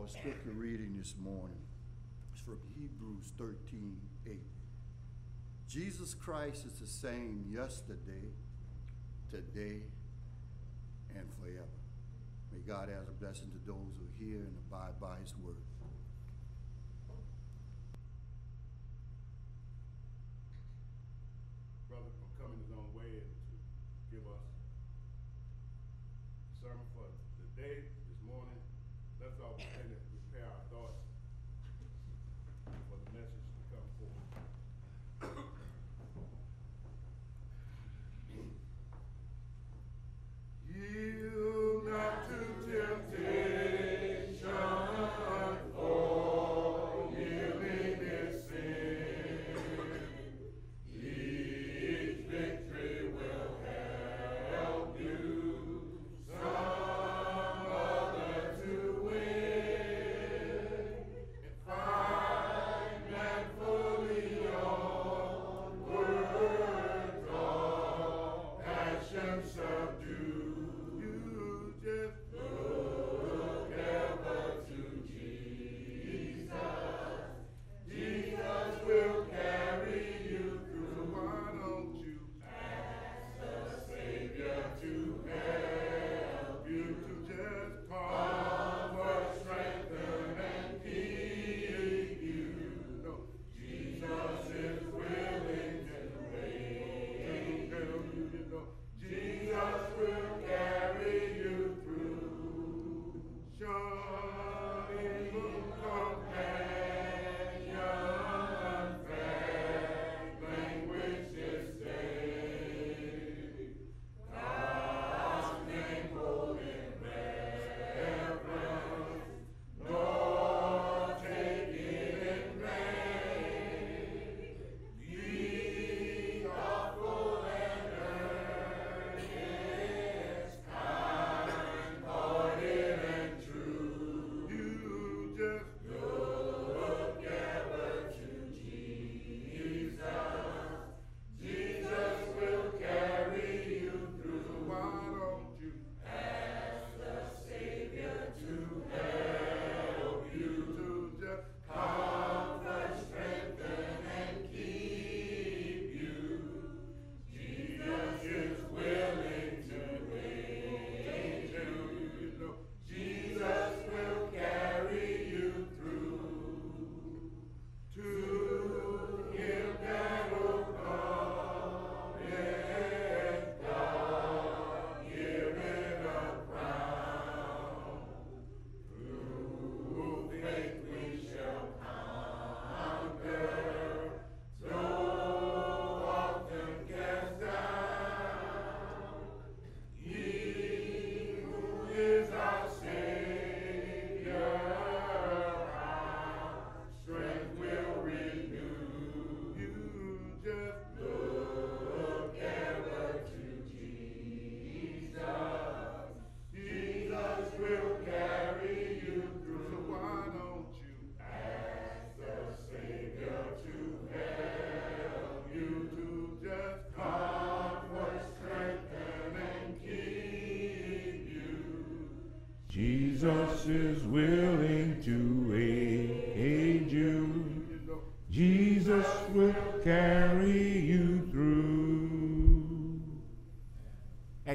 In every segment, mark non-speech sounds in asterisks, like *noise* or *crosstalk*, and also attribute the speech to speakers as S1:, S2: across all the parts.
S1: Our scripture reading this morning is from Hebrews 13 8. Jesus Christ is the same yesterday, today, and forever. May God add a blessing to those who hear and abide by his word.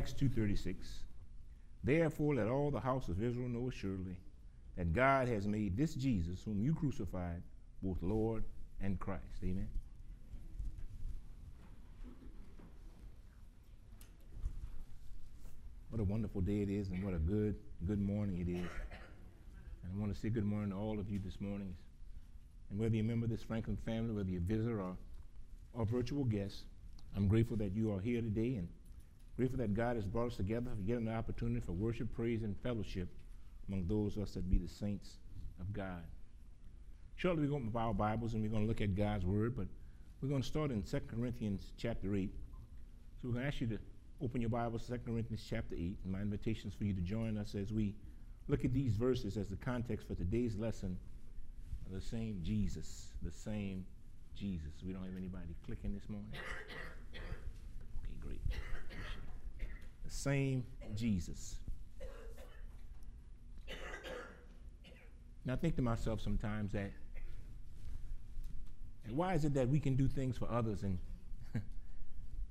S2: Acts 2.36 Therefore let all the house of Israel know assuredly that God has made this Jesus, whom you crucified, both Lord and Christ. Amen. What a wonderful day it is, and what a good, good morning it is. And I want to say good morning to all of you this morning. And whether you're a member of this Franklin family, whether you're a visitor or, or virtual guest, I'm grateful that you are here today and grateful that God has brought us together for getting the opportunity for worship, praise, and fellowship among those of us that be the saints of God. Shortly, we're going to our Bibles and we're going to look at God's Word, but we're going to start in 2 Corinthians chapter 8. So we're going to ask you to open your Bibles to 2 Corinthians chapter 8, and my invitation is for you to join us as we look at these verses as the context for today's lesson the same Jesus, the same Jesus. We don't have anybody clicking this morning. Okay, great. The same Jesus. And I think to myself sometimes that and why is it that we can do things for others and *laughs*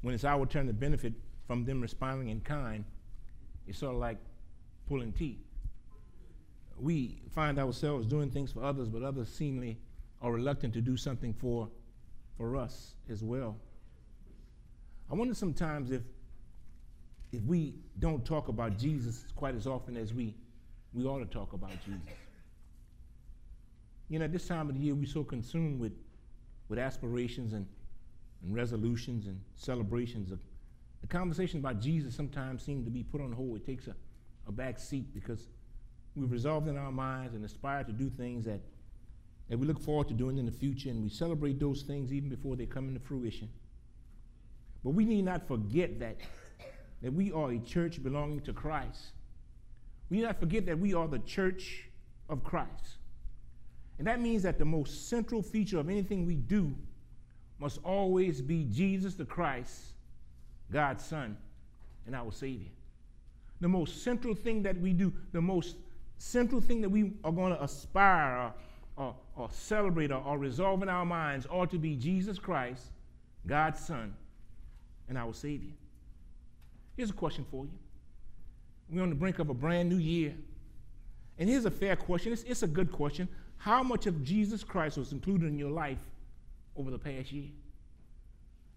S2: when it's our turn to benefit from them responding in kind, it's sort of like pulling teeth. We find ourselves doing things for others, but others seemingly are reluctant to do something for, for us as well. I wonder sometimes if, if we don't talk about Jesus quite as often as we, we ought to talk about Jesus. You know, at this time of the year, we're so consumed with, with aspirations and, and resolutions and celebrations. Of, the conversation about Jesus sometimes seems to be put on hold. It takes a, a back seat because we've resolved in our minds and aspire to do things that, that we look forward to doing in the future, and we celebrate those things even before they come into fruition. But we need not forget that, that we are a church belonging to Christ. We need not forget that we are the church of Christ. And that means that the most central feature of anything we do must always be Jesus the Christ, God's Son, and our Savior. The most central thing that we do, the most central thing that we are going to aspire or, or, or celebrate or, or resolve in our minds ought to be Jesus Christ, God's Son, and our Savior. Here's a question for you. We're on the brink of a brand new year. And here's a fair question. It's, it's a good question. How much of Jesus Christ was included in your life over the past year?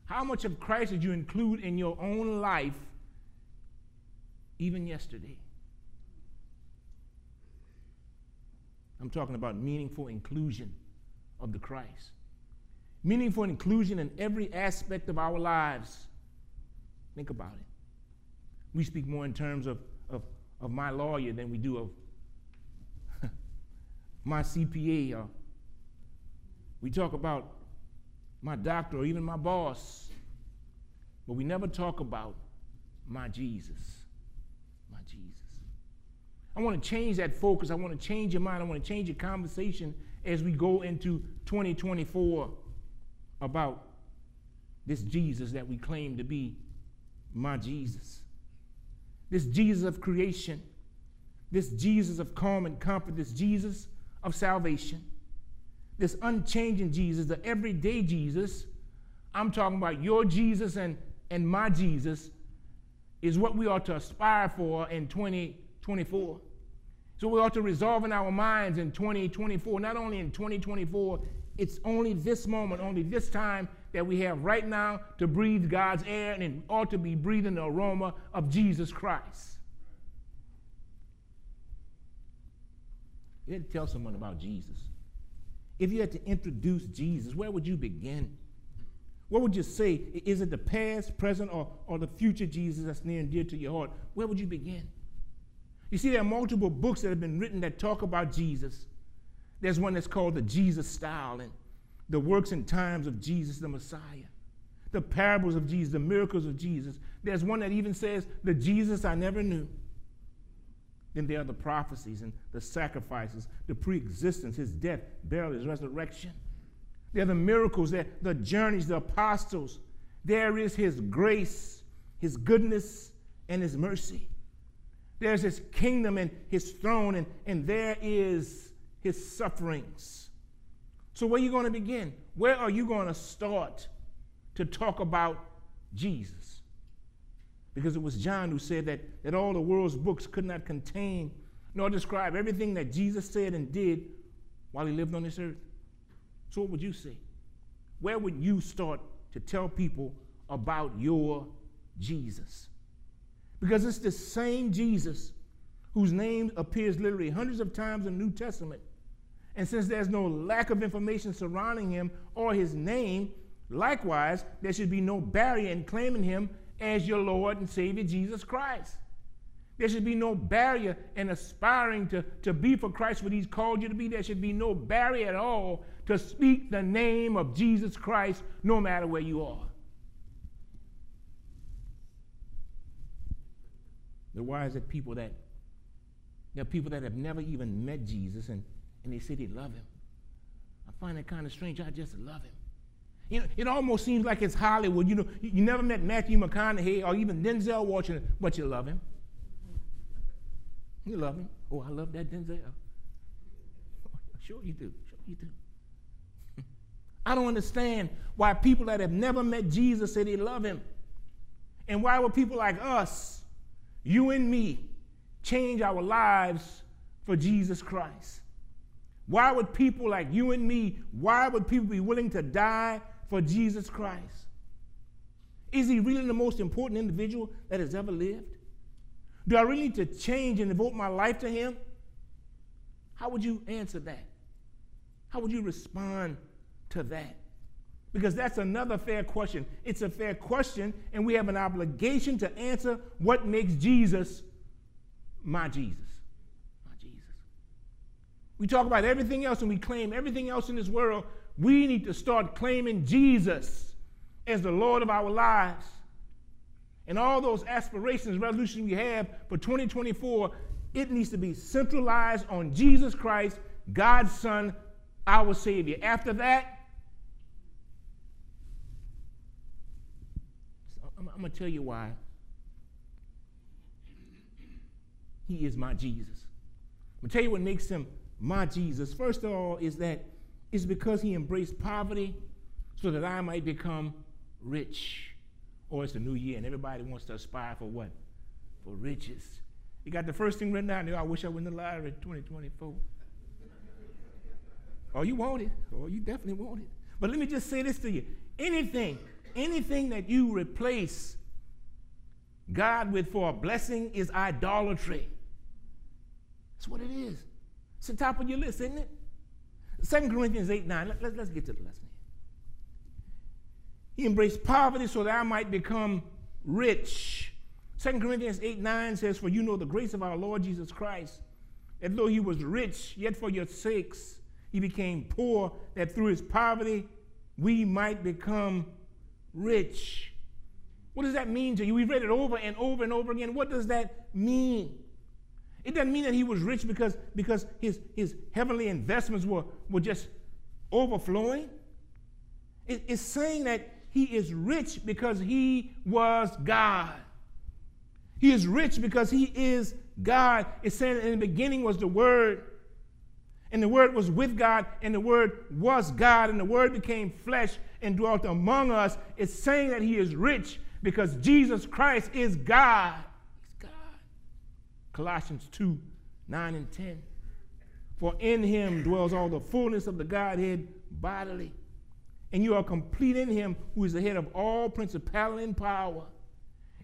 S2: How much of Christ did you include in your own life even yesterday? I'm talking about meaningful inclusion of the Christ. Meaningful inclusion in every aspect of our lives. Think about it. We speak more in terms of, of, of my lawyer than we do of *laughs* my CPA, or we talk about my doctor or even my boss, but we never talk about my Jesus. My Jesus. I want to change that focus. I want to change your mind. I want to change your conversation as we go into 2024 about this Jesus that we claim to be my Jesus. This Jesus of creation, this Jesus of calm and comfort, this Jesus of salvation, this unchanging Jesus, the everyday Jesus. I'm talking about your Jesus and, and my Jesus is what we ought to aspire for in 2024. So we ought to resolve in our minds in 2024, not only in 2024, it's only this moment, only this time that we have right now to breathe God's air, and ought to be breathing the aroma of Jesus Christ. You had to tell someone about Jesus. If you had to introduce Jesus, where would you begin? What would you say? Is it the past, present, or, or the future Jesus that's near and dear to your heart? Where would you begin? You see, there are multiple books that have been written that talk about Jesus. There's one that's called the Jesus style and the works and times of Jesus the Messiah, the parables of Jesus, the miracles of Jesus. There's one that even says, the Jesus I never knew. Then there are the prophecies and the sacrifices, the pre-existence, his death, burial, his resurrection. There are the miracles, there, the journeys, the apostles. There is his grace, his goodness, and his mercy. There's his kingdom and his throne, and, and there is his sufferings. So, where are you going to begin? Where are you going to start to talk about Jesus? Because it was John who said that, that all the world's books could not contain nor describe everything that Jesus said and did while he lived on this earth. So, what would you say? Where would you start to tell people about your Jesus? Because it's the same Jesus whose name appears literally hundreds of times in the New Testament. And since there's no lack of information surrounding him or his name, likewise, there should be no barrier in claiming him as your Lord and Savior Jesus Christ. There should be no barrier in aspiring to, to be for Christ what He's called you to be. There should be no barrier at all to speak the name of Jesus Christ no matter where you are. But why is it people that there are people that have never even met Jesus and, and they say they love him? I find that kind of strange. I just love him. You know, it almost seems like it's Hollywood. You know, you, you never met Matthew McConaughey or even Denzel Washington, but you love him. You love him. Oh, I love that Denzel. *laughs* Sure you do. Sure you do. *laughs* I don't understand why people that have never met Jesus say they love him. And why would people like us, you and me, change our lives for Jesus Christ? Why would people like you and me, why would people be willing to die for Jesus Christ? Is he really the most important individual that has ever lived? Do I really need to change and devote my life to him? How would you answer that? How would you respond to that? Because that's another fair question. It's a fair question, and we have an obligation to answer what makes Jesus my Jesus. We talk about everything else and we claim everything else in this world. We need to start claiming Jesus as the Lord of our lives. And all those aspirations, resolutions we have for 2024, it needs to be centralized on Jesus Christ, God's Son, our Savior. After that, I'm, I'm going to tell you why. He is my Jesus. I'm going to tell you what makes him my Jesus. First of all, is that it's because he embraced poverty so that I might become rich. Or it's a new year and everybody wants to aspire for what? For riches. You got the first thing written down. I wish I won the lottery 2024. oh, you want it. Oh, you definitely want it. But let me just say this to you. Anything, anything that you replace God with for a blessing is idolatry. That's what it is. It's the top of your list, isn't it? 2 Corinthians 8 9. Let, let, let's get to the lesson. He embraced poverty so that I might become rich. 2 Corinthians 8 9 says, For you know the grace of our Lord Jesus Christ, that though he was rich, yet for your sakes he became poor, that through his poverty we might become rich. What does that mean to you? We've read it over and over and over again. What does that mean? It doesn't mean that he was rich because, because his, his heavenly investments were, were just overflowing. It, it's saying that he is rich because he was God. He is rich because he is God. It's saying in the beginning was the Word, and the Word was with God, and the Word was God, and the Word became flesh and dwelt among us. It's saying that he is rich because Jesus Christ is God. Colossians 2 9 and 10. For in him dwells all the fullness of the Godhead bodily and you are complete in him who is the head of all principality and power.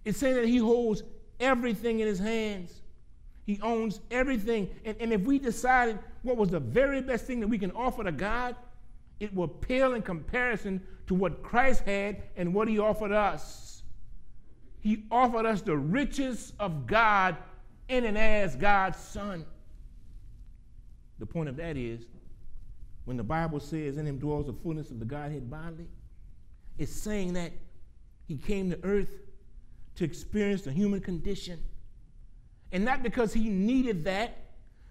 S2: It's saying that he holds everything in his hands. He owns everything. And, and if we decided what was the very best thing that we can offer to God, it will pale in comparison to what Christ had and what he offered us. He offered us the riches of God in and as God's Son. The point of that is when the Bible says in him dwells the fullness of the Godhead bodily, it's saying that he came to earth to experience the human condition. And not because he needed that,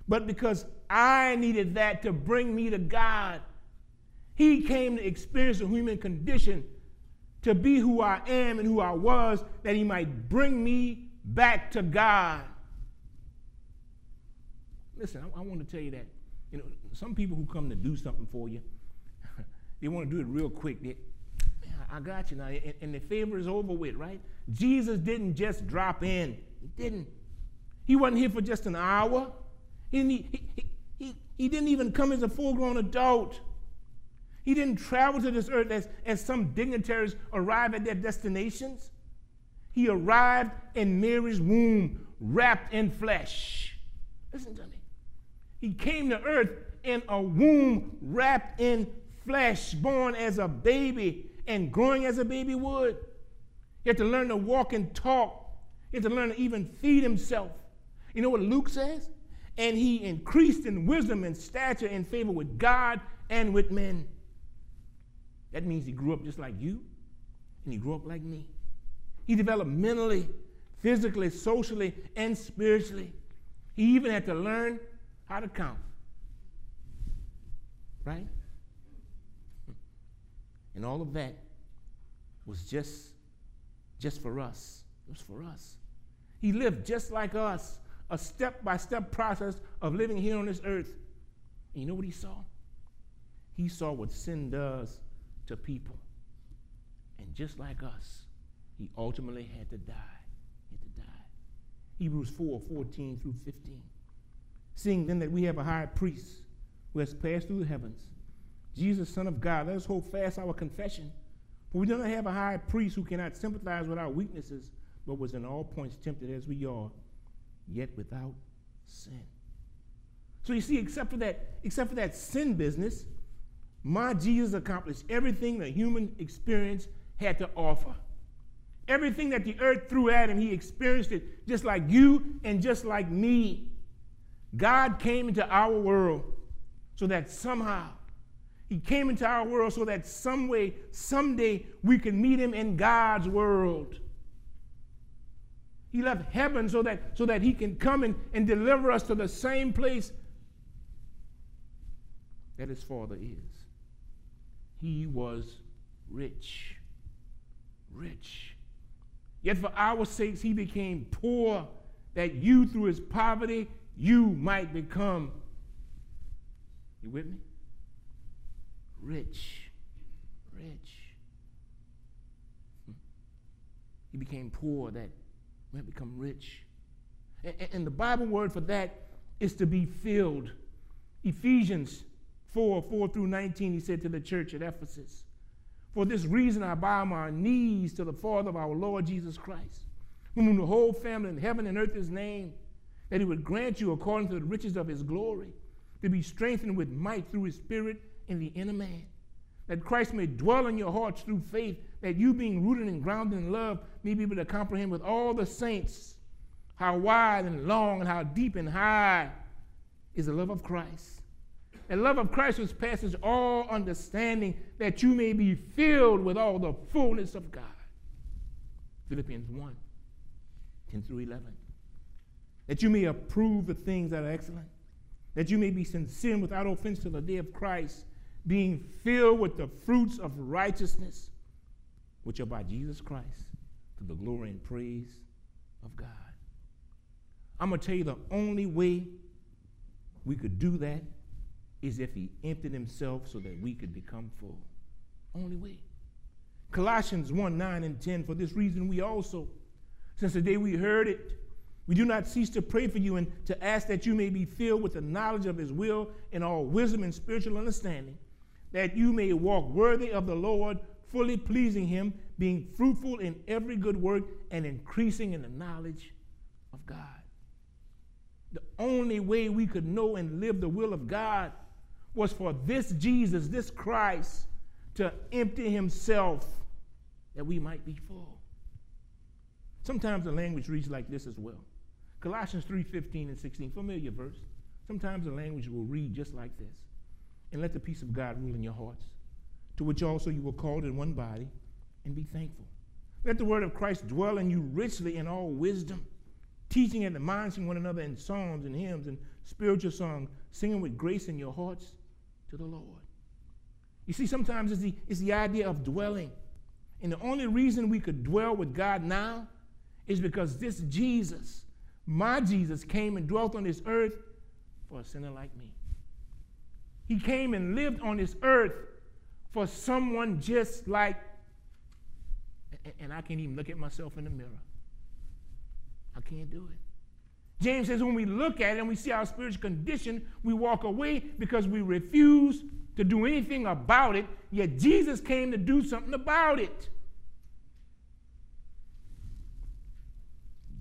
S2: but because I needed that to bring me to God. He came to experience the human condition to be who I am and who I was, that he might bring me back to God. Listen, I, I want to tell you that you know, some people who come to do something for you, *laughs* they want to do it real quick. They, I got you now, and, and the favor is over with, right? Jesus didn't just drop in. He didn't. He wasn't here for just an hour. He didn't, he, he, he, he didn't even come as a full-grown adult. He didn't travel to this earth as, as some dignitaries arrive at their destinations. He arrived in Mary's womb, wrapped in flesh. Listen to me. He came to earth in a womb wrapped in flesh, born as a baby and growing as a baby would. He had to learn to walk and talk. He had to learn to even feed himself. You know what Luke says? And he increased in wisdom and stature and favor with God and with men. That means he grew up just like you, and he grew up like me. He developed mentally, physically, socially, and spiritually. He even had to learn how to count. Right? And all of that was just just for us. It was for us. He lived just like us, a step by step process of living here on this earth. And you know what he saw? He saw what sin does to people. And just like us, he ultimately had to die. He had to die. Hebrews 4 14 through 15. Seeing then that we have a high priest who has passed through the heavens, Jesus, Son of God, let us hold fast our confession. For we do not have a high priest who cannot sympathize with our weaknesses, but was in all points tempted as we are, yet without sin. So you see, except for that, except for that sin business, my Jesus accomplished everything the human experience had to offer. Everything that the earth threw at him, he experienced it just like you and just like me. God came into our world so that somehow he came into our world so that some way, someday, we can meet him in God's world. He left heaven so that, so that he can come and, and deliver us to the same place that his Father is. He was rich. Rich. Yet for our sakes he became poor, that you through his poverty you might become. You with me? Rich. Rich. He became poor that have become rich. And, and the Bible word for that is to be filled. Ephesians 4 4 through 19, he said to the church at Ephesus, For this reason I bow my knees to the Father of our Lord Jesus Christ, whom the whole family in heaven and earth is named, that he would grant you according to the riches of his glory, to be strengthened with might through his Spirit in the inner man, that Christ may dwell in your hearts through faith, that you being rooted and grounded in love may be able to comprehend with all the saints how wide and long and how deep and high is the love of Christ the love of Christ which passes all understanding, that you may be filled with all the fullness of God. Philippians 1 10 through 11. That you may approve the things that are excellent, that you may be sincere without offense to the day of Christ, being filled with the fruits of righteousness, which are by Jesus Christ, to the glory and praise of God. I'm going to tell you the only way we could do that is if he emptied himself so that we could become full. Only way. Colossians 1 9 and 10, for this reason we also, since the day we heard it, we do not cease to pray for you and to ask that you may be filled with the knowledge of his will and all wisdom and spiritual understanding, that you may walk worthy of the Lord, fully pleasing him, being fruitful in every good work and increasing in the knowledge of God. The only way we could know and live the will of God was for this Jesus, this Christ, to empty himself that we might be full. Sometimes the language reads like this as well. Colossians 3:15 and 16, familiar verse. Sometimes the language will read just like this. And let the peace of God rule in your hearts, to which also you were called in one body, and be thankful. Let the word of Christ dwell in you richly in all wisdom, teaching and admonishing one another in psalms and hymns and spiritual songs, singing with grace in your hearts to the Lord. You see, sometimes it's the, it's the idea of dwelling. And the only reason we could dwell with God now is because this Jesus, my Jesus, came and dwelt on this earth for a sinner like me. He came and lived on this earth for someone just like, and I can't even look at myself in the mirror. I can't do it. James says when we look at it and we see our spiritual condition, we walk away because we refuse to do anything about it, yet Jesus came to do something about it.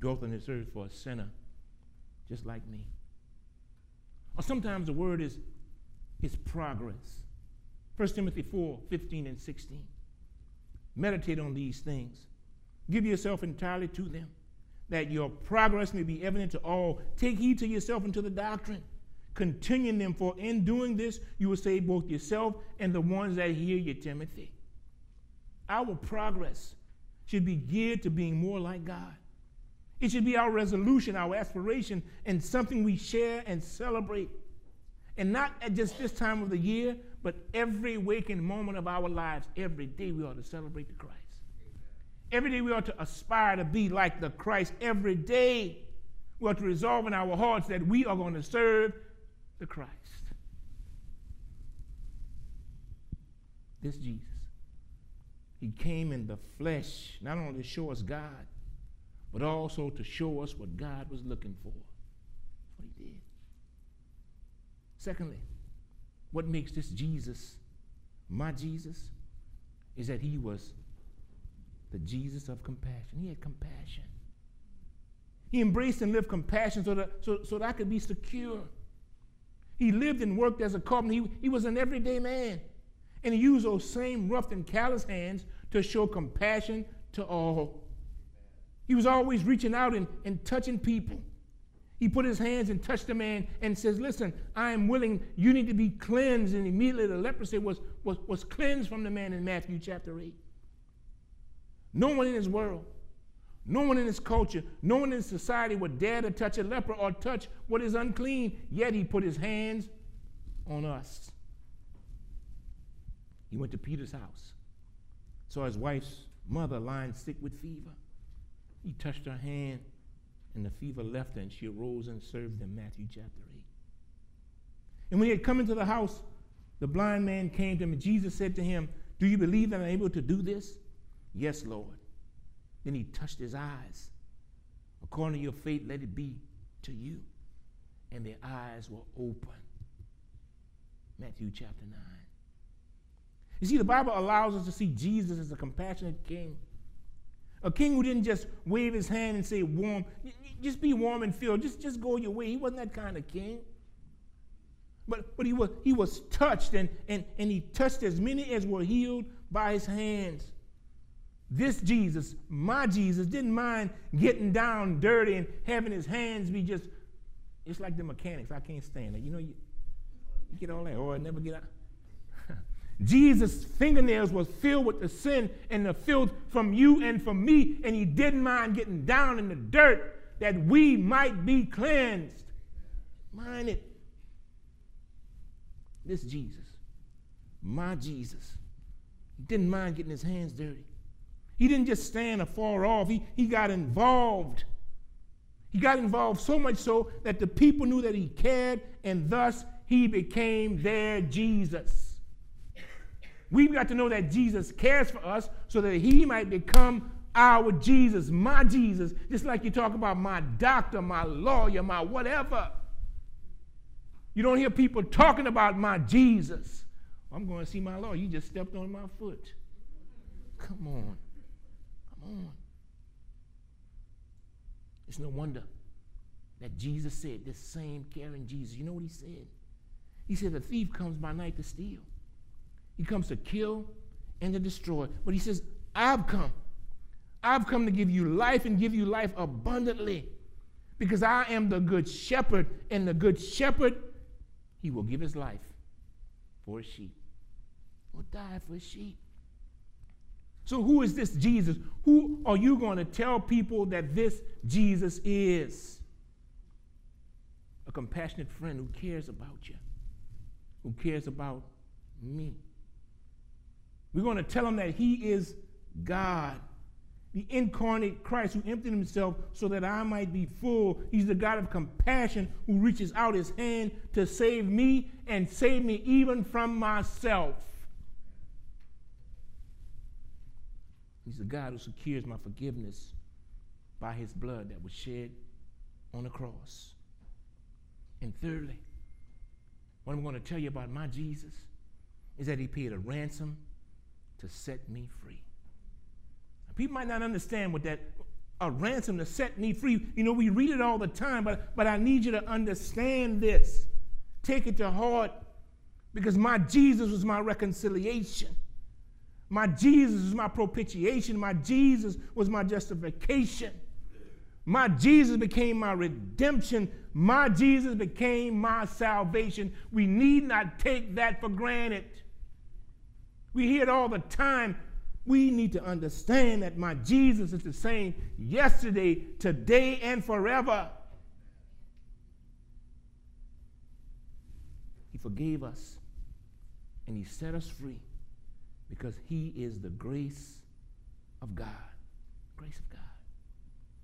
S2: Dwelt on this earth for a sinner just like me. Or sometimes the word is, is progress. 1 Timothy 4 15 and 16. Meditate on these things, give yourself entirely to them that your progress may be evident to all. Take heed to yourself and to the doctrine. Continue them, for in doing this, you will save both yourself and the ones that hear you, Timothy. Our progress should be geared to being more like God. It should be our resolution, our aspiration, and something we share and celebrate. And not at just this time of the year, but every waking moment of our lives, every day we ought to celebrate the Christ. Every day we ought to aspire to be like the Christ. Every day we ought to resolve in our hearts that we are going to serve the Christ. This Jesus. He came in the flesh, not only to show us God, but also to show us what God was looking for. What he did. Secondly, what makes this Jesus my Jesus is that he was the Jesus of compassion. He had compassion. He embraced and lived compassion so that, so, so that I could be secure. He lived and worked as a carpenter. He, he was an everyday man. And he used those same rough and callous hands to show compassion to all. He was always reaching out and, and touching people. He put his hands and touched the man and says, Listen, I am willing. You need to be cleansed. And immediately the leprosy was, was, was cleansed from the man in Matthew chapter 8. No one in his world, no one in his culture, no one in society would dare to touch a leper or touch what is unclean, yet he put his hands on us. He went to Peter's house, saw his wife's mother lying sick with fever. He touched her hand, and the fever left her, and she arose and served them. Matthew chapter 8. And when he had come into the house, the blind man came to him, and Jesus said to him, Do you believe that I'm able to do this? Yes, Lord. Then he touched his eyes. According to your faith, let it be to you. And their eyes were open. Matthew chapter 9. You see, the Bible allows us to see Jesus as a compassionate king. A king who didn't just wave his hand and say, warm, just be warm and filled, just, just go your way. He wasn't that kind of king. But, but he, was, he was touched, and, and, and he touched as many as were healed by his hands. This Jesus, my Jesus, didn't mind getting down dirty and having his hands be just, it's like the mechanics. I can't stand it. You know, you, you get all that, or I never get out. Jesus' fingernails was filled with the sin and the filth from you and from me, and he didn't mind getting down in the dirt that we might be cleansed. Mind it. This Jesus, my Jesus, didn't mind getting his hands dirty. He didn't just stand afar off, he, he got involved. He got involved so much so that the people knew that he cared, and thus he became their Jesus. We've got to know that Jesus cares for us so that he might become our Jesus, my Jesus, just like you talk about my doctor, my lawyer, my whatever. You don't hear people talking about my Jesus. I'm going to see my lawyer. You just stepped on my foot. Come on. Come on. It's no wonder that Jesus said, this same caring Jesus, you know what he said? He said, the thief comes by night to steal. He comes to kill and to destroy. But he says, I've come. I've come to give you life and give you life abundantly. Because I am the good shepherd, and the good shepherd, he will give his life for his sheep. Will die for his sheep. So, who is this Jesus? Who are you going to tell people that this Jesus is? A compassionate friend who cares about you, who cares about me. We're going to tell them that He is God, the incarnate Christ who emptied Himself so that I might be full. He's the God of compassion who reaches out His hand to save me and save me even from myself. He's the God who secures my forgiveness by his blood that was shed on the cross. And thirdly, what I'm going to tell you about my Jesus is that he paid a ransom to set me free. People might not understand what that a ransom to set me free. You know, we read it all the time, but, but I need you to understand this. Take it to heart because my Jesus was my reconciliation. My Jesus was my propitiation. My Jesus was my justification. My Jesus became my redemption. My Jesus became my salvation. We need not take that for granted. We hear it all the time. We need to understand that my Jesus is the same yesterday, today, and forever. He forgave us and He set us free because he is the grace of God. Grace of God.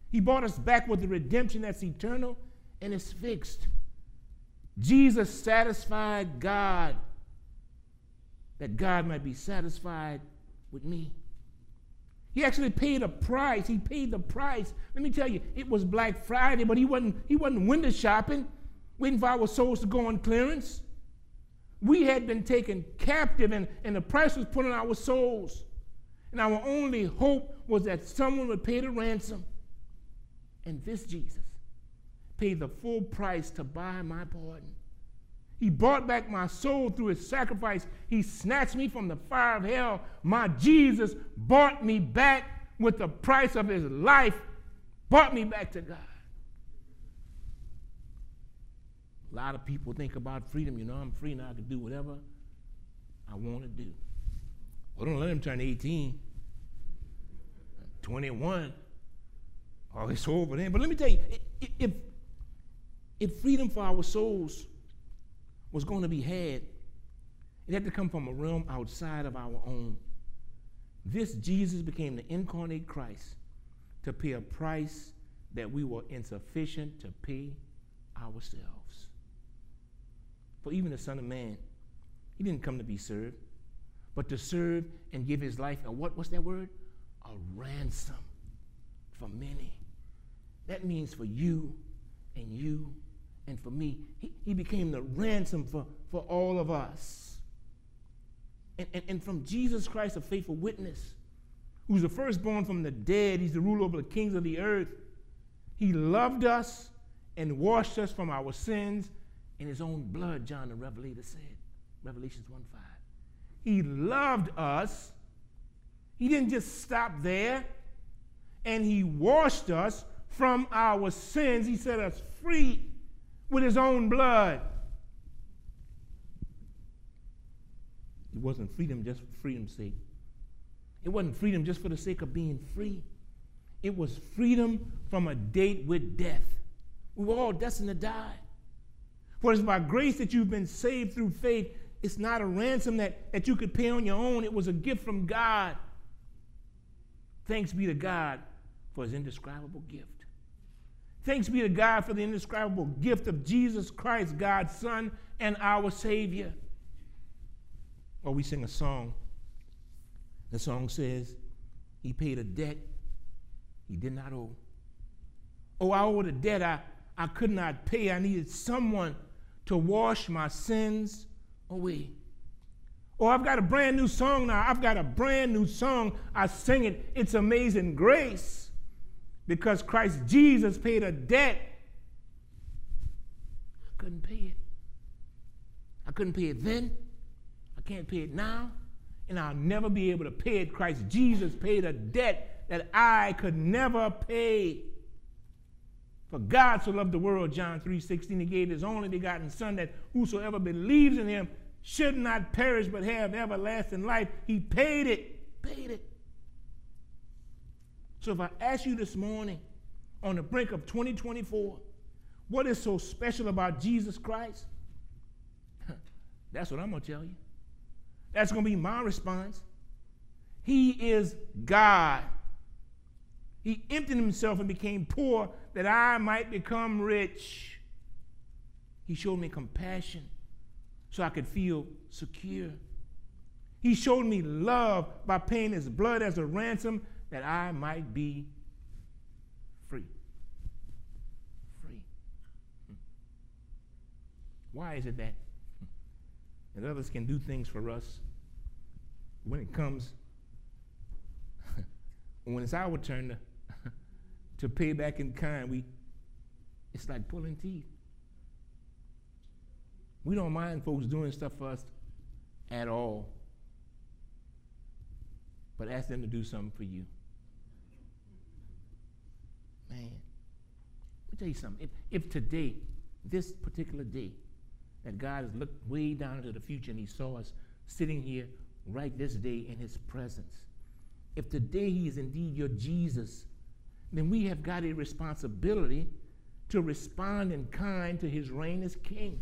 S2: He brought us back with the redemption that's eternal and is fixed. Jesus satisfied God that God might be satisfied with me. He actually paid a price. He paid the price. Let me tell you, it was Black Friday, but he wasn't, he wasn't window shopping, waiting for our souls to go on clearance. We had been taken captive, and, and the price was put on our souls. And our only hope was that someone would pay the ransom. And this Jesus paid the full price to buy my pardon. He bought back my soul through his sacrifice. He snatched me from the fire of hell. My Jesus bought me back with the price of his life, brought me back to God. A lot of people think about freedom. You know, I'm free now. I can do whatever I want to do. Well, don't let him turn 18, 21. Oh, it's over then. But let me tell you, if, if freedom for our souls was going to be had, it had to come from a realm outside of our own. This Jesus became the incarnate Christ to pay a price that we were insufficient to pay ourselves. For even the Son of Man, he didn't come to be served, but to serve and give his life. And what was that word? A ransom for many. That means for you and you and for me. He, he became the ransom for, for all of us. And, and, and from Jesus Christ, a faithful witness, who's the firstborn from the dead, he's the ruler over the kings of the earth. He loved us and washed us from our sins in his own blood, John the Revelator said. Revelations 1 5. He loved us. He didn't just stop there. And he washed us from our sins. He set us free with his own blood. It wasn't freedom just for freedom's sake. It wasn't freedom just for the sake of being free. It was freedom from a date with death. We were all destined to die. For it's by grace that you've been saved through faith. It's not a ransom that, that you could pay on your own, it was a gift from God. Thanks be to God for his indescribable gift. Thanks be to God for the indescribable gift of Jesus Christ, God's Son and our Savior. Or we sing a song. The song says, He paid a debt He did not owe. Oh, I owed a debt I, I could not pay. I needed someone to wash my sins away. Oh, I've got a brand new song now. I've got a brand new song. I sing it. It's Amazing Grace because Christ Jesus paid a debt. I couldn't pay it. I couldn't pay it then. I can't pay it now. And I'll never be able to pay it. Christ Jesus paid a debt that I could never pay. For God so loved the world, John 3:16, he gave his only begotten Son that whosoever believes in him should not perish but have everlasting life. He paid it. Paid it. So if I ask you this morning, on the brink of 2024, what is so special about Jesus Christ? *laughs* That's what I'm going to tell you. That's going to be my response. He is God. He emptied himself and became poor that I might become rich. He showed me compassion so I could feel secure. He showed me love by paying his blood as a ransom that I might be free. Free. Hmm. Why is it that, that others can do things for us when it comes, *laughs* when it's our turn to, *laughs* to pay back in kind, we, it's like pulling teeth. We don't mind folks doing stuff for us at all, but ask them to do something for you. Man, let me tell you something. If, if today, this particular day, that God has looked way down into the future and He saw us sitting here right this day in His presence, if today He is indeed your Jesus, then we have got a responsibility to respond in kind to His reign as King.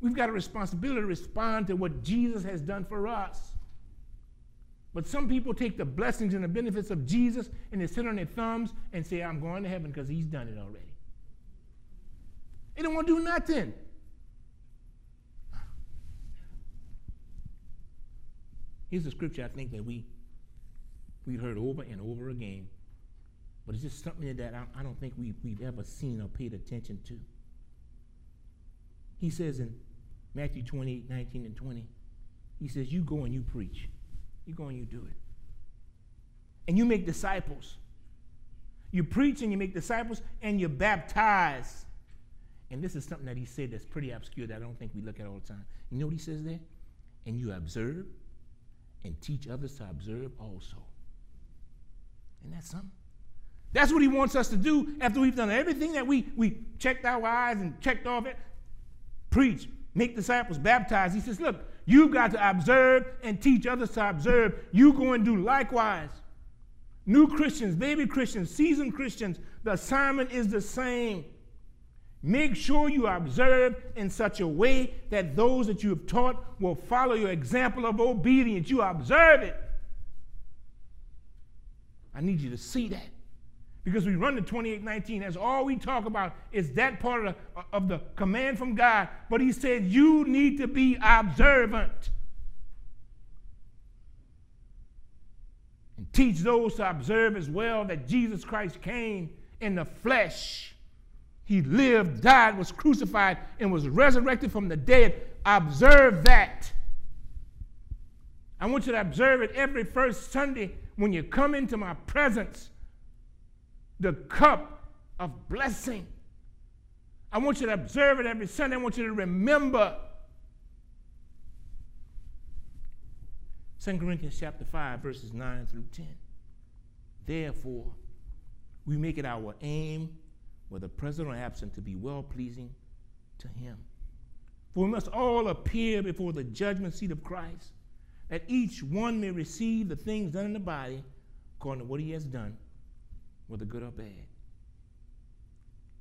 S2: We've got a responsibility to respond to what Jesus has done for us. But some people take the blessings and the benefits of Jesus and they sit on their thumbs and say, I'm going to heaven because he's done it already. They don't want to do nothing. Here's a scripture I think that we we've heard over and over again, but it's just something that I, I don't think we, we've ever seen or paid attention to. He says in Matthew 28, 19 and 20, he says, You go and you preach. You go and you do it. And you make disciples. You preach and you make disciples and you baptize. And this is something that he said that's pretty obscure that I don't think we look at all the time. You know what he says there? And you observe and teach others to observe also. Isn't that something. That's what he wants us to do after we've done everything that we, we checked our eyes and checked off it. Preach, make disciples, baptize. He says, Look, you've got to observe and teach others to observe. You go and do likewise. New Christians, baby Christians, seasoned Christians, the assignment is the same. Make sure you observe in such a way that those that you have taught will follow your example of obedience. You observe it. I need you to see that. Because we run to 2819, that's all we talk about is that part of the, of the command from God. But he said, you need to be observant. And teach those to observe as well that Jesus Christ came in the flesh. He lived, died, was crucified, and was resurrected from the dead. Observe that. I want you to observe it every first Sunday when you come into my presence, the cup of blessing. I want you to observe it every Sunday. I want you to remember. 2 Corinthians chapter 5, verses 9 through 10. Therefore, we make it our aim, whether present or absent, to be well pleasing to Him. For we must all appear before the judgment seat of Christ that each one may receive the things done in the body according to what he has done, whether good or bad.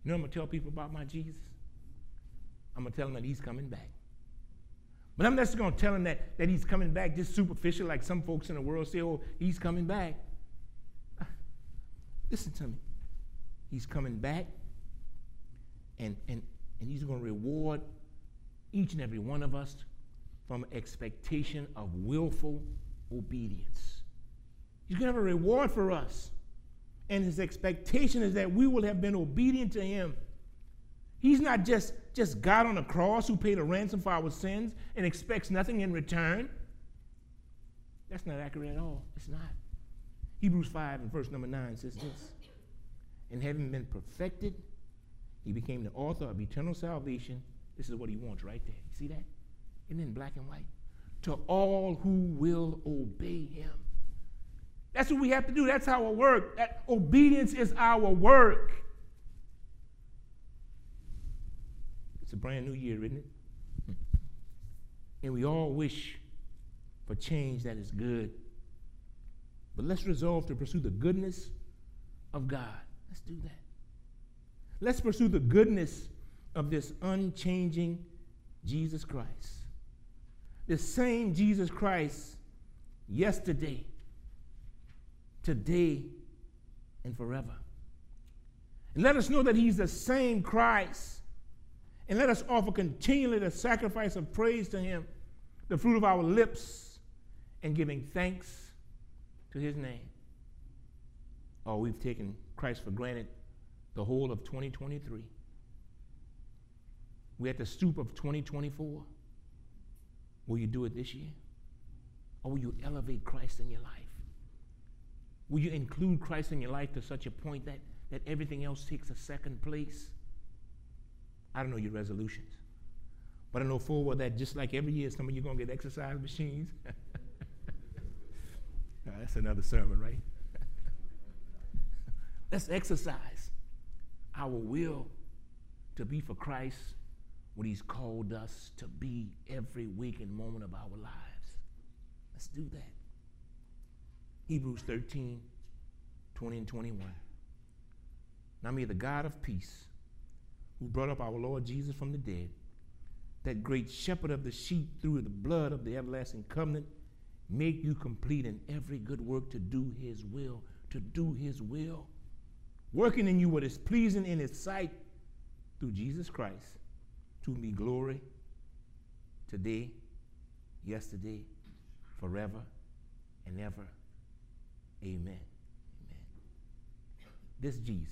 S2: You know I'm going to tell people about my Jesus? I'm going to tell them that he's coming back. But I'm not just going to tell them that, that he's coming back just superficial, like some folks in the world say, oh, he's coming back. *laughs* Listen to me. He's coming back, and, and, and he's going to reward each and every one of us from expectation of willful obedience. He's going to have a reward for us. And his expectation is that we will have been obedient to him. He's not just, just God on the cross who paid a ransom for our sins and expects nothing in return. That's not accurate at all. It's not. Hebrews 5 and verse number 9 says this And having been perfected, he became the author of eternal salvation. This is what he wants right there. You see that? and in black and white. To all who will obey him. That's what we have to do. That's our work. That obedience is our work. It's a brand new year, isn't it? And we all wish for change that is good. But let's resolve to pursue the goodness of God. Let's do that. Let's pursue the goodness of this unchanging Jesus Christ the same Jesus Christ yesterday, today, and forever. And let us know that He's the same Christ. And let us offer continually the sacrifice of praise to Him, the fruit of our lips, and giving thanks to His name. Oh, we've taken Christ for granted the whole of 2023. We're at the stoop of 2024. Will you do it this year? Or will you elevate Christ in your life? Will you include Christ in your life to such a point that, that everything else takes a second place? I don't know your resolutions. But I know full well that just like every year, some of you are going to get exercise machines. *laughs* that's another sermon, right? *laughs* Let's exercise our will to be for Christ what He's called us to be every week and moment of our lives. Let's do that. Hebrews 13, 20 and 21. Now may the God of peace, who brought up our Lord Jesus from the dead, that great shepherd of the sheep through the blood of the everlasting covenant, make you complete in every good work to do his will, to do his will, working in you what is pleasing in his sight through Jesus Christ to be glory today, yesterday, forever and ever. Amen. Amen. This Jesus,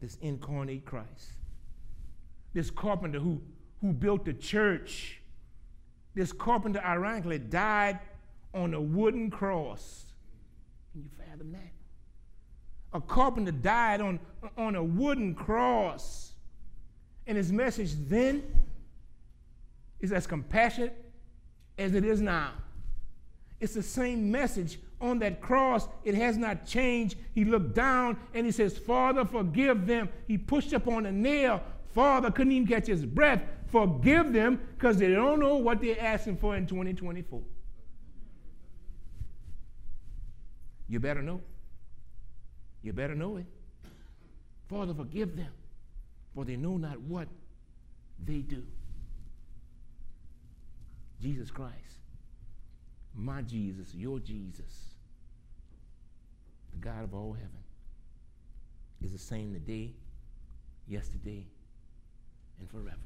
S2: this incarnate Christ, this carpenter who, who built the church, this carpenter ironically died on a wooden cross. Can you fathom that? A carpenter died on, on a wooden cross. And his message then is as compassionate as it is now. It's the same message on that cross. It has not changed. He looked down and he says, Father, forgive them. He pushed up on a nail. Father couldn't even catch his breath. Forgive them because they don't know what they're asking for in 2024. You better know. You better know it. Father, forgive them, for they know not what they do. Jesus Christ, my Jesus, your Jesus, God of all heaven, is the same today, yesterday, and forever.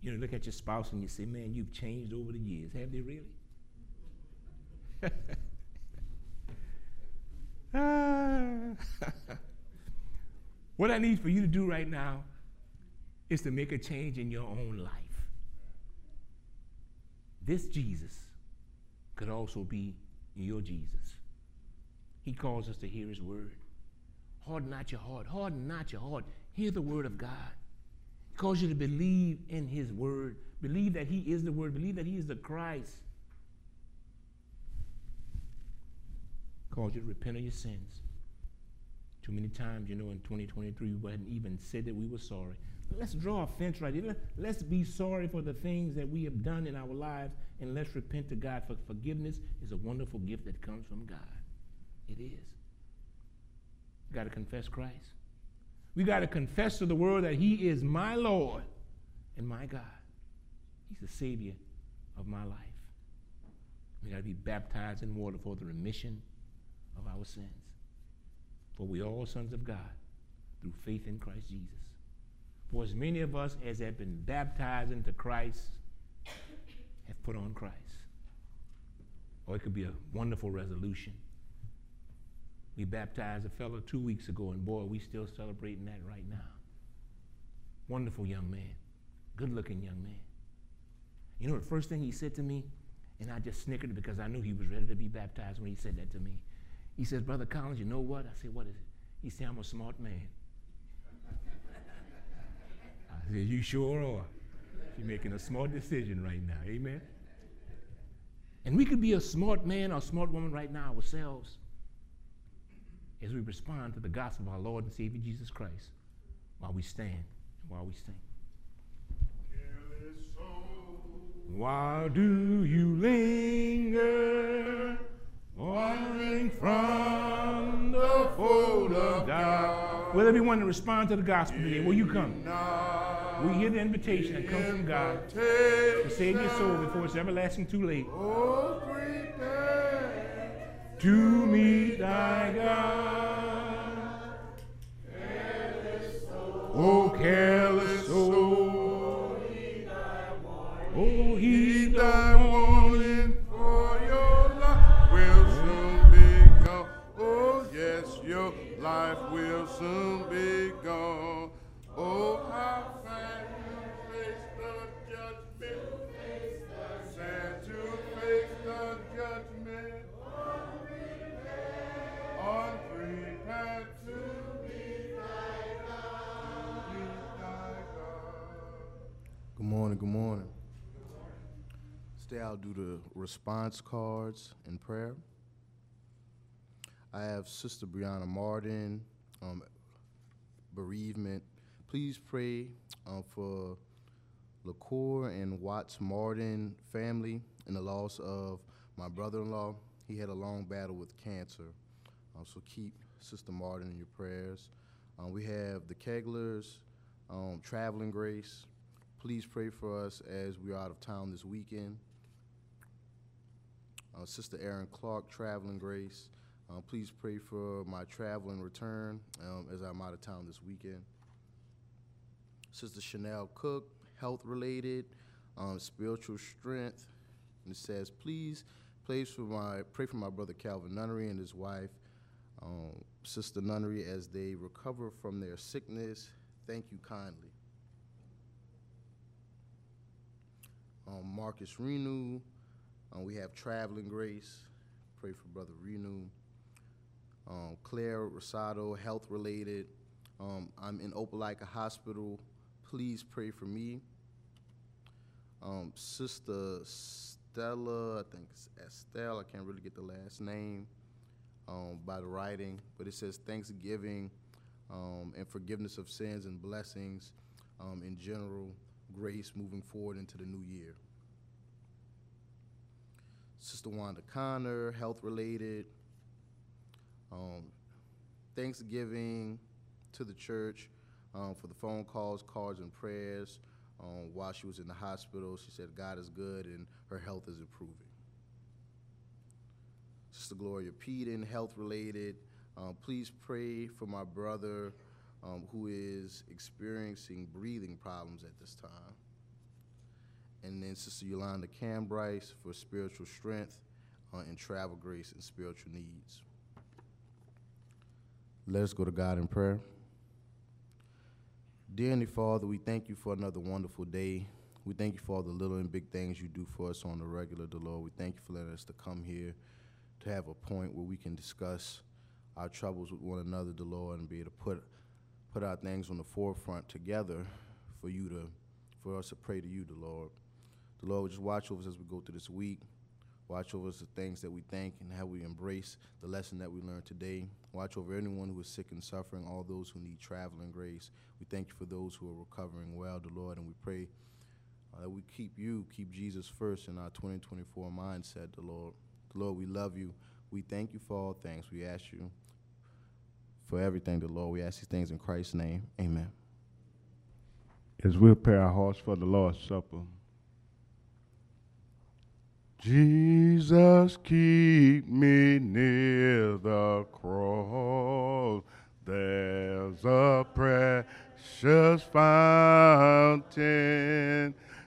S2: You know, look at your spouse and you say, man, you've changed over the years. Have they really? *laughs* what I need for you to do right now is to make a change in your own life. This Jesus could also be your Jesus. He calls us to hear his word. Harden not your heart. Harden not your heart. Hear the word of God. He calls you to believe in his word. Believe that he is the word. Believe that he is the Christ. He Calls you to repent of your sins. Too many times, you know, in 2023, we hadn't even said that we were sorry. Let's draw a fence right here. Let's be sorry for the things that we have done in our lives and let's repent to God. For forgiveness is a wonderful gift that comes from God. It is. We got to confess Christ. We got to confess to the world that He is my Lord and my God. He's the Savior of my life. We got to be baptized in water for the remission of our sins. For we are all sons of God through faith in Christ Jesus. For as many of us as have been baptized into Christ have put on Christ. Or it could be a wonderful resolution. We baptized a fellow two weeks ago, and boy, we still celebrating that right now. Wonderful young man, good looking young man. You know, the first thing he said to me, and I just snickered because I knew he was ready to be baptized when he said that to me. He says, Brother Collins, you know what? I said, What is it? He said, I'm a smart man. *laughs* I said, You sure are. You're making a smart decision right now. Amen. And we could be a smart man or a smart woman right now ourselves as we respond to the gospel of our Lord and Savior Jesus Christ while we stand and while we sing. Why do you linger, wandering from the fold of God? Will everyone respond to the gospel today? Will you come? We hear the invitation that comes from God to save your soul before it's everlasting too late.
S1: Oh,
S2: To meet thy God. Oh, careless soul. Oh, he
S1: thy warning for your life will soon be gone. Oh, yes, your life will soon be
S3: morning, good morning. Today I'll do the response cards and prayer. I have Sister Brianna Martin, um, bereavement. Please pray um, for LaCour and Watts Martin family and the loss of my brother-in-law. He had a long battle with cancer. Um, so keep Sister Martin in your prayers. Um, we have the Keglers, Traveling Grace. Please pray for us as we are out of town this weekend. Uh, Sister Erin Clark, Traveling Grace. Uh, please pray for my travel and return um, as I'm out of town this weekend. Sister Chanel Cook, health related, um, spiritual strength, And it says, Please pray for my, pray for my brother Calvin Nunnery and his wife, um, Sister Nunnery, as they recover from their sickness. Thank you kindly. Um, Marcus Renu, um, we have Traveling Grace. Pray for Brother Renu. Um, Claire Rosado, health related. Um, I'm in Opelika Hospital. Please pray for me. Um, Sister Stella, I think it's Estelle, I can't really get the last name um, by the writing, but it says Thanksgiving and forgiveness of sins and blessings in general, grace moving forward into the new year. Sister Wanda Connor, health related. Um, Thanksgiving to the church um, for the phone calls, cards, and prayers. Um, while she was in the hospital, she said God is good and her health is improving. Sister Gloria Peden, health related. Um, please pray for my brother um, who is experiencing breathing problems at this time. And then Sister Yolanda Cambryce for spiritual strength uh, and travel grace and spiritual needs. Let us go to God in prayer. Dear Heavenly Father, we thank you for another wonderful day. We thank you for all the little and big things you do for us on the regular, dear Lord. We thank you for letting us to come here to have a point where we can discuss our troubles with one another, dear Lord, and be able to put put our things on the forefront together for you to for us to pray to you, the Lord. The Lord, just watch over us as we go through this week. Watch over us the things that we think and how we embrace the lesson that we learned today. Watch over anyone who is sick and suffering, all those who need traveling grace. We thank you for those who are recovering well, the Lord, and we pray uh, that we keep you, keep Jesus first in our 2024 mindset, the Lord. The Lord, we love you. We thank you for all things. We ask you for everything, the Lord. We ask these things in Christ's name. Amen.
S1: As we prepare our hearts for the Lord's Supper. Jesus, keep me near the cross. There's a precious fountain,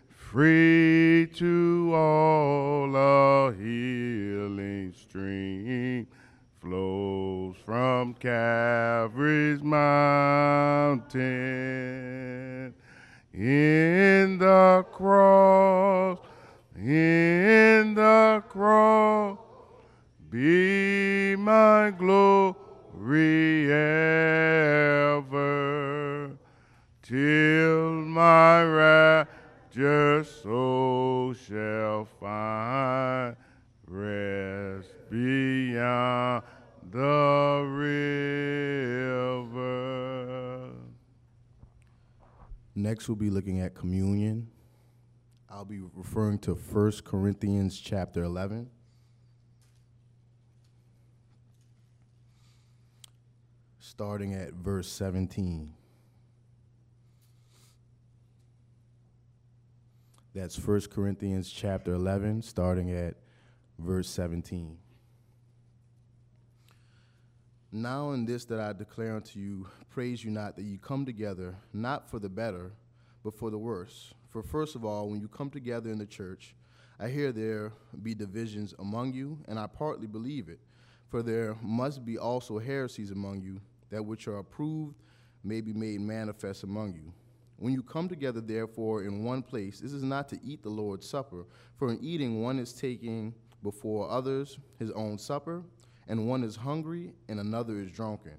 S1: free to all a healing stream flows from Calvary's mountain. In the cross, in the cross, be my glory ever, till my rapture soul shall find rest beyond the river.
S3: Next, we'll be looking at communion. I'll be referring to 1 Corinthians chapter 11. Starting at verse 17. That's 1 Corinthians chapter 11, starting at verse 17. Now in this that I declare unto you, praise you not that you come together, not for the better, but for the worse. For first of all, when you come together in the church, I hear there be divisions among you, and I partly believe it. For there must be also heresies among you, that which are approved may be made manifest among you. When you come together, therefore, in one place, this is not to eat the Lord's Supper, for in eating one is taking before others his own supper, and one is hungry, and another is drunken.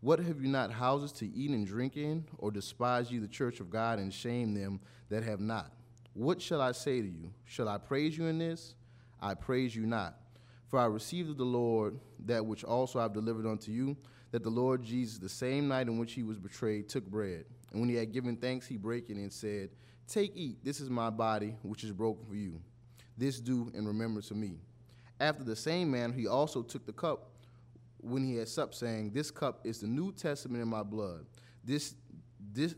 S3: What have you not houses to eat and drink in, or despise ye the church of God and shame them that have not? What shall I say to you? Shall I praise you in this? I praise you not. For I received of the Lord that which also I have delivered unto you, that the Lord Jesus, the same night in which he was betrayed, took bread. And when he had given thanks, he brake it and said, Take, eat, this is my body, which is broken for you. This do in remembrance of me. After the same manner, he also took the cup when he had supped, saying, This cup is the New Testament in my blood. This, this,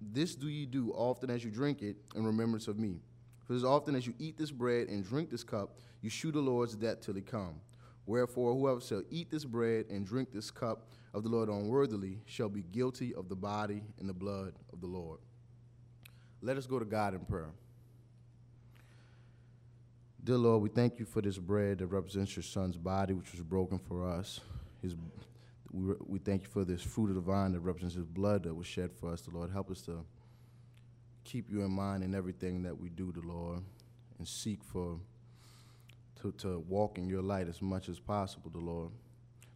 S3: this do ye do often as you drink it in remembrance of me. For as often as you eat this bread and drink this cup, you shew the Lord's death till he come. Wherefore, whoever shall eat this bread and drink this cup of the Lord unworthily shall be guilty of the body and the blood of the Lord. Let us go to God in prayer. Dear Lord, we thank you for this bread that represents your son's body, which was broken for us. His, we, we thank you for this fruit of the vine that represents his blood that was shed for us. The Lord, help us to keep you in mind in everything that we do, the Lord, and seek for to, to walk in your light as much as possible, the Lord.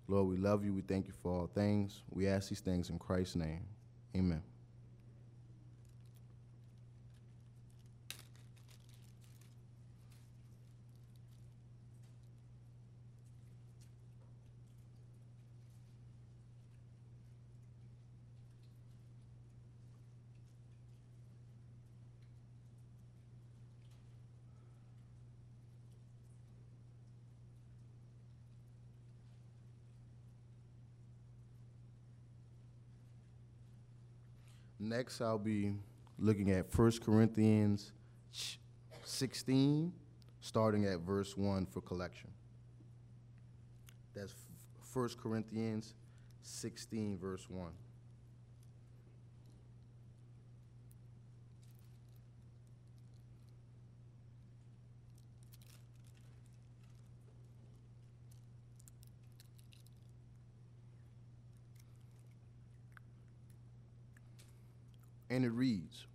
S3: Lord, we love you. We thank you for all things. We ask these things in Christ's name. Amen. Next, I'll be looking at 1 Corinthians 16, starting at verse 1 for collection. That's f- 1 Corinthians 16, verse 1. And it reads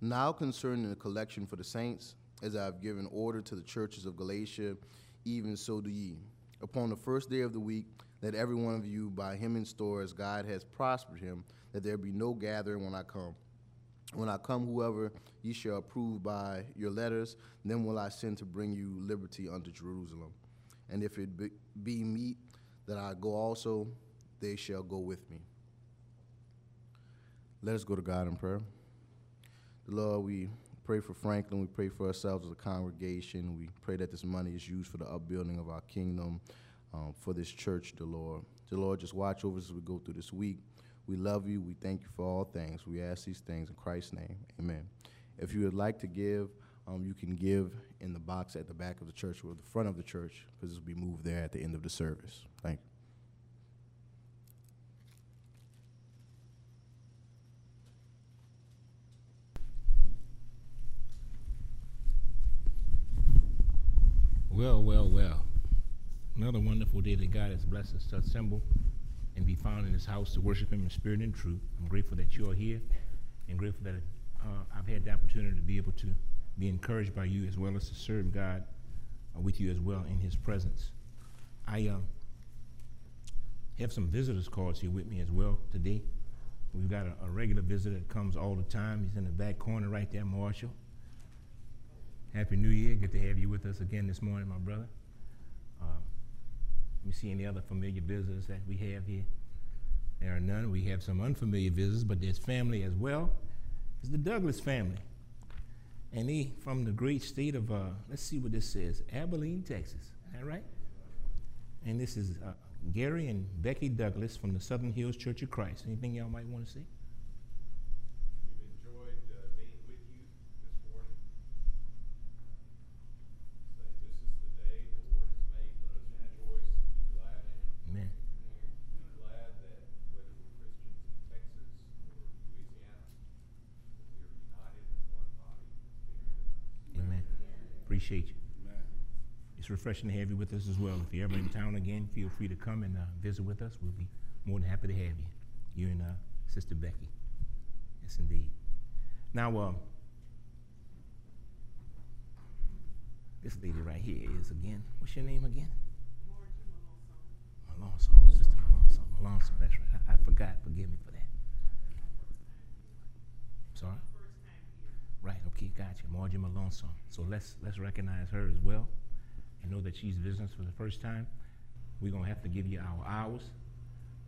S3: Now concerning the collection for the saints, as I have given order to the churches of Galatia, even so do ye. Upon the first day of the week, let every one of you buy him in store as God has prospered him, that there be no gathering when I come. When I come, whoever ye shall approve by your letters, then will I send to bring you liberty unto Jerusalem. And if it be, be meet that I go also, they shall go with me. Let us go to God in prayer. The Lord, we pray for Franklin. We pray for ourselves as a congregation. We pray that this money is used for the upbuilding of our kingdom, um, for this church, the Lord. The Lord, just watch over us as we go through this week. We love you. We thank you for all things. We ask these things in Christ's name. Amen. If you would like to give, um, you can give in the box at the back of the church or the front of the church because it will be moved there at the end of the service. Thank you.
S2: Well, well, well. Another wonderful day that God has blessed us to assemble and be found in His house to worship Him in spirit and truth. I'm grateful that you are here and grateful that uh, I've had the opportunity to be able to be encouraged by you as well as to serve God uh, with you as well in His presence. I um, have some visitors cards here with me as well today. We've got a, a regular visitor that comes all the time. He's in the back corner right there, Marshall. Happy New Year. Good to have you with us again this morning, my brother. Uh, let me see any other familiar visitors that we have here. There are none. We have some unfamiliar visitors, but there's family as well. It's the Douglas family. And he from the great state of, uh, let's see what this says, Abilene, Texas. That right? And this is uh, Gary and Becky Douglas from the Southern Hills Church of Christ. Anything y'all might want to say?
S4: We've enjoyed uh, being with you this morning. Say, this is the day the Lord has made. Let us rejoice and be glad in it.
S2: Amen.
S4: We're glad that whether we're Christians in Texas or Louisiana, that we are united in one body that's bigger than us.
S2: Amen. Appreciate you. It's refreshing to have you with us as well. If you're ever in town again, feel free to come and uh, visit with us. We'll be more than happy to have you. You and uh, Sister Becky. Yes, indeed. Now, uh, this lady right here is again. What's your name again? Malonson, Sister Malonson. Malonson, that's right. I, I forgot. Forgive me for that. Sorry. Right. Okay. Gotcha. Margie Malonson. So let's let's recognize her as well, and know that she's visiting for the first time. We're gonna have to give you our hours.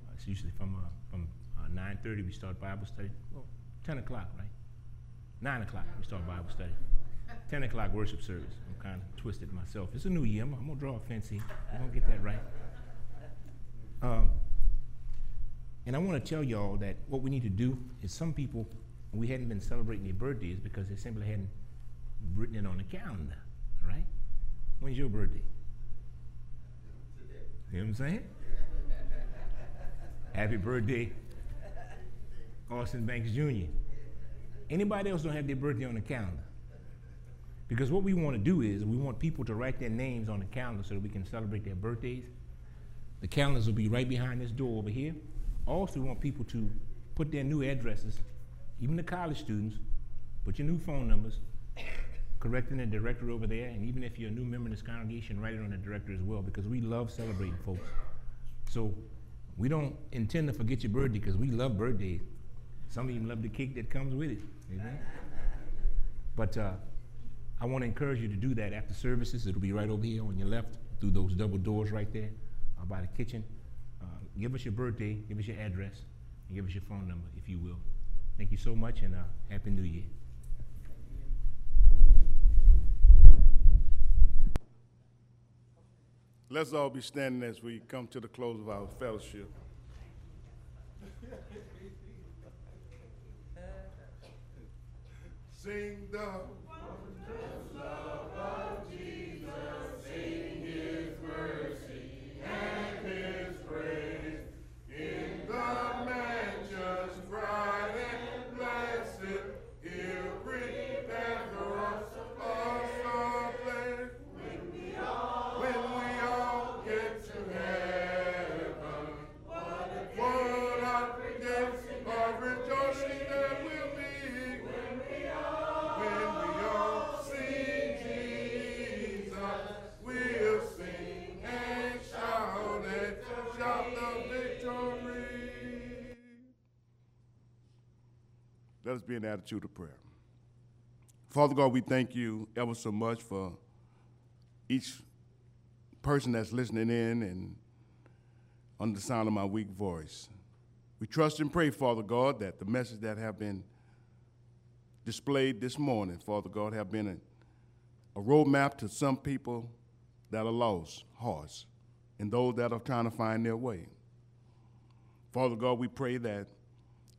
S2: Uh, it's usually from uh, from uh, 9:30 we start Bible study. Well, 10 o'clock, right? 9 o'clock we start Bible study. 10 o'clock worship service. I'm kind of twisted myself. It's a new year. I'm, I'm gonna draw a here. We're gonna get that right. Um, and I want to tell y'all that what we need to do is some people, we hadn't been celebrating their birthdays because they simply hadn't written it on the calendar, right? When's your birthday? You know what I'm saying? *laughs* Happy birthday, Austin Banks Jr. Anybody else don't have their birthday on the calendar? Because what we want to do is we want people to write their names on the calendar so that we can celebrate their birthdays. The calendars will be right behind this door over here. Also, we want people to put their new addresses, even the college students, put your new phone numbers, correct in the director over there, and even if you're a new member in this congregation, write it on the directory as well, because we love celebrating folks. So we don't intend to forget your birthday because we love birthdays. Some of you love the cake that comes with it. Amen. But uh, I want to encourage you to do that after services. It'll be right over here on your left through those double doors right there uh, by the kitchen. Uh, give us your birthday, give us your address, and give us your phone number, if you will. Thank you so much, and uh, Happy New Year.
S1: Let's all be standing as we come to the close of our fellowship. *laughs* Sing the be an attitude of prayer. Father God, we thank you ever so much for each person that's listening in and under the sound of my weak voice. We trust and pray, Father God, that the message that have been displayed this morning, Father God, have been a, a roadmap to some people that are lost hearts and those that are trying to find their way. Father God, we pray that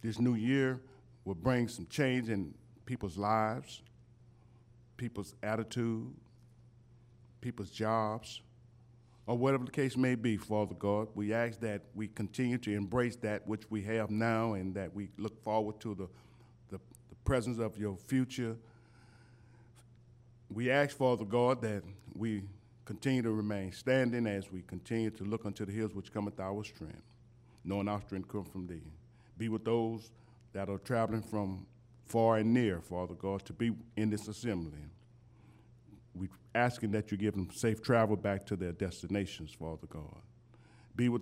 S1: this new year will bring some change in people's lives, people's attitude, people's jobs, or whatever the case may be, Father God. We ask that we continue to embrace that which we have now and that we look forward to the, the, the presence of your future. We ask, Father God, that we continue to remain standing as we continue to look unto the hills which cometh our strength, knowing our strength comes from thee. Be with those that are traveling from far and near, Father God, to be in this assembly. We're asking that you give them safe travel back to their destinations, Father God. Be with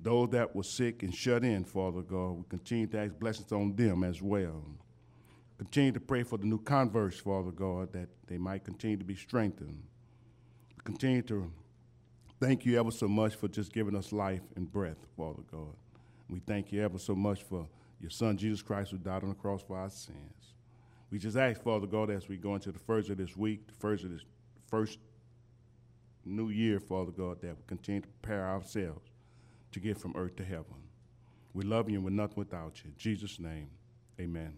S1: those that were sick and shut in, Father God. We continue to ask blessings on them as well. Continue to pray for the new converts, Father God, that they might continue to be strengthened. Continue to thank you ever so much for just giving us life and breath, Father God. We thank you ever so much for your Son, Jesus Christ, who died on the cross for our sins. We just ask, Father God, as we go into the first of this week, the first of this first new year, Father God, that we continue to prepare ourselves to get from earth to heaven. We love you and we're nothing without you. In Jesus' name, amen.